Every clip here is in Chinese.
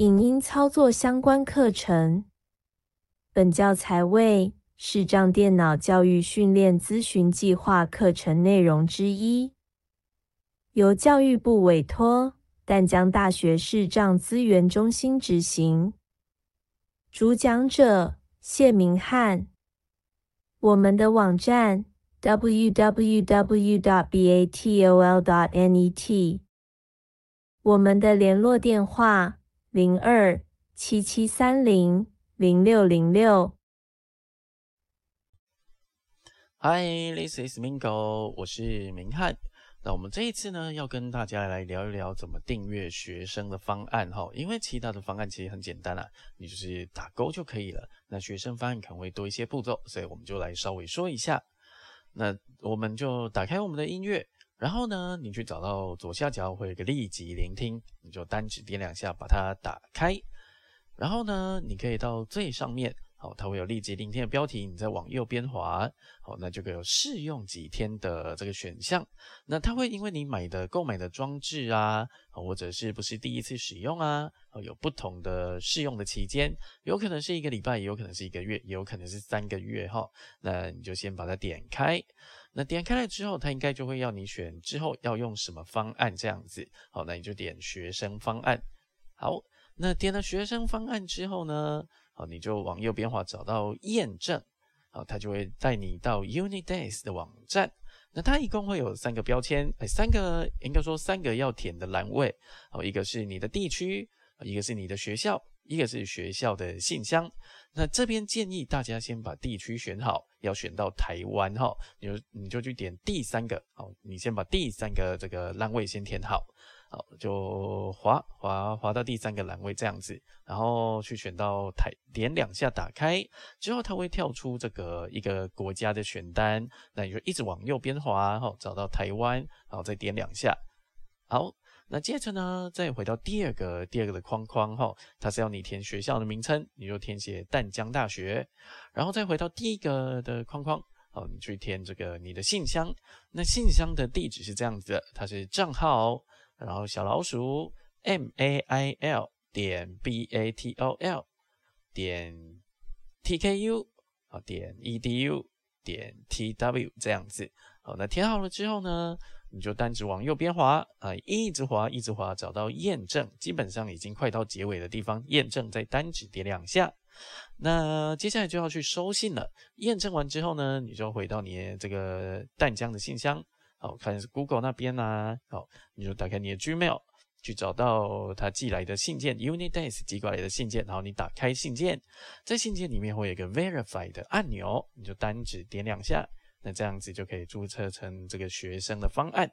影音操作相关课程。本教材为视障电脑教育训练咨询计划课程内容之一，由教育部委托淡江大学视障资源中心执行。主讲者谢明翰。我们的网站 www.batol.net。我们的联络电话零二七七三零零六零六。Hi，this is Mingo，我是明翰。那我们这一次呢，要跟大家来聊一聊怎么订阅学生的方案哈。因为其他的方案其实很简单啊，你就是打勾就可以了。那学生方案可能会多一些步骤，所以我们就来稍微说一下。那我们就打开我们的音乐。然后呢，你去找到左下角会有个立即聆听，你就单指点两下把它打开。然后呢，你可以到最上面，好，它会有立即聆听的标题，你再往右边滑，好，那就会有试用几天的这个选项。那它会因为你买的购买的装置啊，或者是不是第一次使用啊，有不同的试用的期间，有可能是一个礼拜，也有可能是一个月，也有可能是三个月哈。那你就先把它点开。那点开了之后，它应该就会要你选之后要用什么方案这样子。好，那你就点学生方案。好，那点了学生方案之后呢，好，你就往右边滑找到验证。好，它就会带你到 Unidays 的网站。那它一共会有三个标签，哎，三个应该说三个要填的栏位。好，一个是你的地区，一个是你的学校。一个是学校的信箱，那这边建议大家先把地区选好，要选到台湾哈，你就你就去点第三个，好，你先把第三个这个栏位先填好，好，就滑滑滑到第三个栏位这样子，然后去选到台，点两下打开之后，它会跳出这个一个国家的选单，那你就一直往右边滑，哈，找到台湾，然后再点两下，好。那接着呢，再回到第二个第二个的框框哈，它是要你填学校的名称，你就填写淡江大学，然后再回到第一个的框框，哦，你去填这个你的信箱，那信箱的地址是这样子的，它是账号，然后小老鼠 m a i l 点 b a t o l 点 t k u 啊点 e d u 点 t w 这样子，好，那填好了之后呢？你就单指往右边滑啊，一直滑，一直滑，找到验证，基本上已经快到结尾的地方，验证再单指点两下。那接下来就要去收信了。验证完之后呢，你就回到你这个淡江的信箱，好，看是 Google 那边呐，好，你就打开你的 Gmail，去找到他寄来的信件，Unidays 寄过来的信件，然后你打开信件，在信件里面会有一个 Verify 的按钮，你就单指点两下。那这样子就可以注册成这个学生的方案。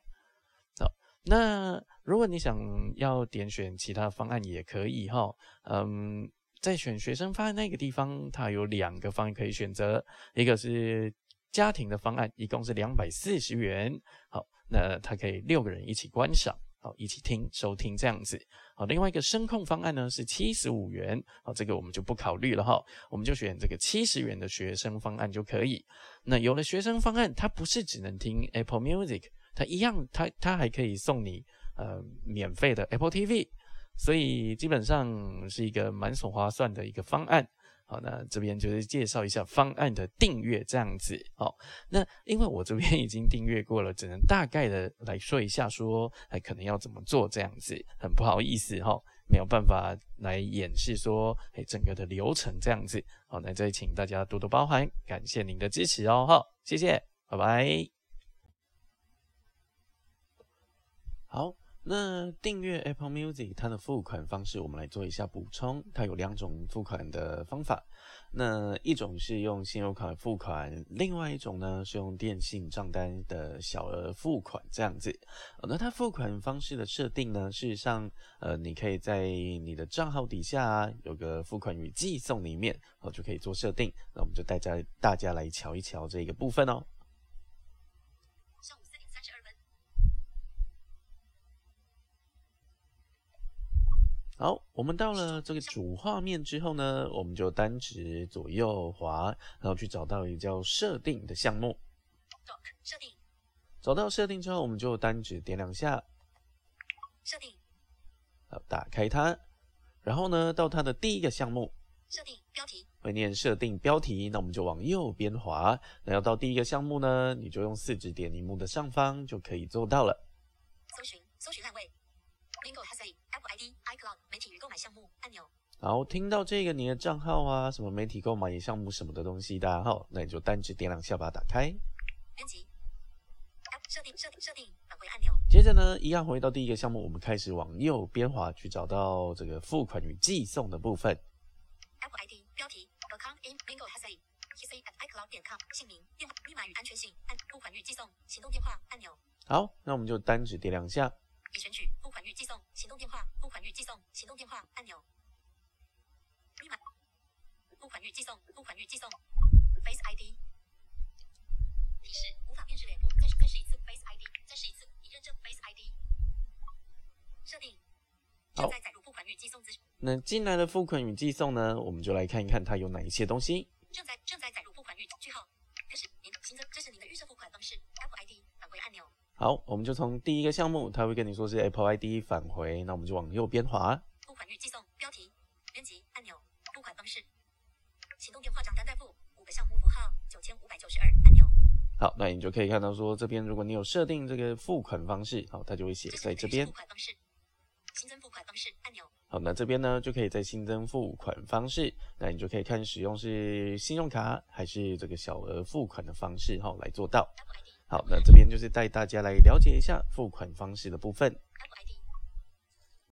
好，那如果你想要点选其他方案也可以哈。嗯，在选学生方案那个地方，它有两个方案可以选择，一个是家庭的方案，一共是两百四十元。好，那它可以六个人一起观赏。好，一起听收听这样子。好，另外一个声控方案呢是七十五元。好，这个我们就不考虑了哈，我们就选这个七十元的学生方案就可以。那有了学生方案，它不是只能听 Apple Music，它一样，它它还可以送你呃免费的 Apple TV，所以基本上是一个蛮手划算的一个方案。好，那这边就是介绍一下方案的订阅这样子。好，那因为我这边已经订阅过了，只能大概的来说一下，说哎可能要怎么做这样子，很不好意思哈，没有办法来演示说哎整个的流程这样子。好，那这里请大家多多包涵，感谢您的支持哦，好，谢谢，拜拜。好。那订阅 Apple Music 它的付款方式，我们来做一下补充。它有两种付款的方法，那一种是用信用卡付款，另外一种呢是用电信账单的小额付款这样子。那它付款方式的设定呢，事实上，呃，你可以在你的账号底下有个付款与寄送里面，哦，就可以做设定。那我们就带着大家来瞧一瞧这个部分哦。好，我们到了这个主画面之后呢，我们就单指左右滑，然后去找到一个叫设定的项目。设定。找到设定之后，我们就单指点两下。设定。好，打开它。然后呢，到它的第一个项目，设定标题，会念设定标题，那我们就往右边滑。那要到第一个项目呢，你就用四指点荧幕的上方就可以做到了。搜寻，搜寻栏位，Bingo has a Apple ID iCloud 媒体与购买项目按钮，然后听到这个你的账号啊，什么媒体购买项目什么的东西的哈，那你就单指点两下把它打开。编辑设定设定设定返回按钮，接着呢，一样回到第一个项目，我们开始往右边滑去找到这个付款与寄送的部分。Apple ID 标题，Account in Bingo has a has a at iCloud 点 com 姓名、电话、密码与安全性按付款与寄送行动电话按钮，好，那我们就单指点两下。已选取付款与寄送行动电话付款与寄送行动电话按钮，密码。付款与寄送付款与寄送。Face ID 提示无法辨识脸部，再再试一次 Face ID，再试一次已认证 Face ID 设定好。正在载入付款与寄送资讯。那进来的付款与寄送呢，我们就来看一看它有哪一些东西。正在正在载入付款预句号，开始您新增这是您的预设付款方式，Apple ID 返回按钮，好，我们就从第一个项目，它会跟你说是 Apple ID 返回，那我们就往右边滑。付款预寄送标题，编辑按钮，付款方式，行动电话账单代付五个项目符号九千五百九十二按钮，好，那你就可以看到说这边如果你有设定这个付款方式，好，它就会写在这边付。款方式，新增付款那这边呢就可以再新增付款方式，那你就可以看使用是信用卡还是这个小额付款的方式，哈，来做到。好，那这边就是带大家来了解一下付款方式的部分。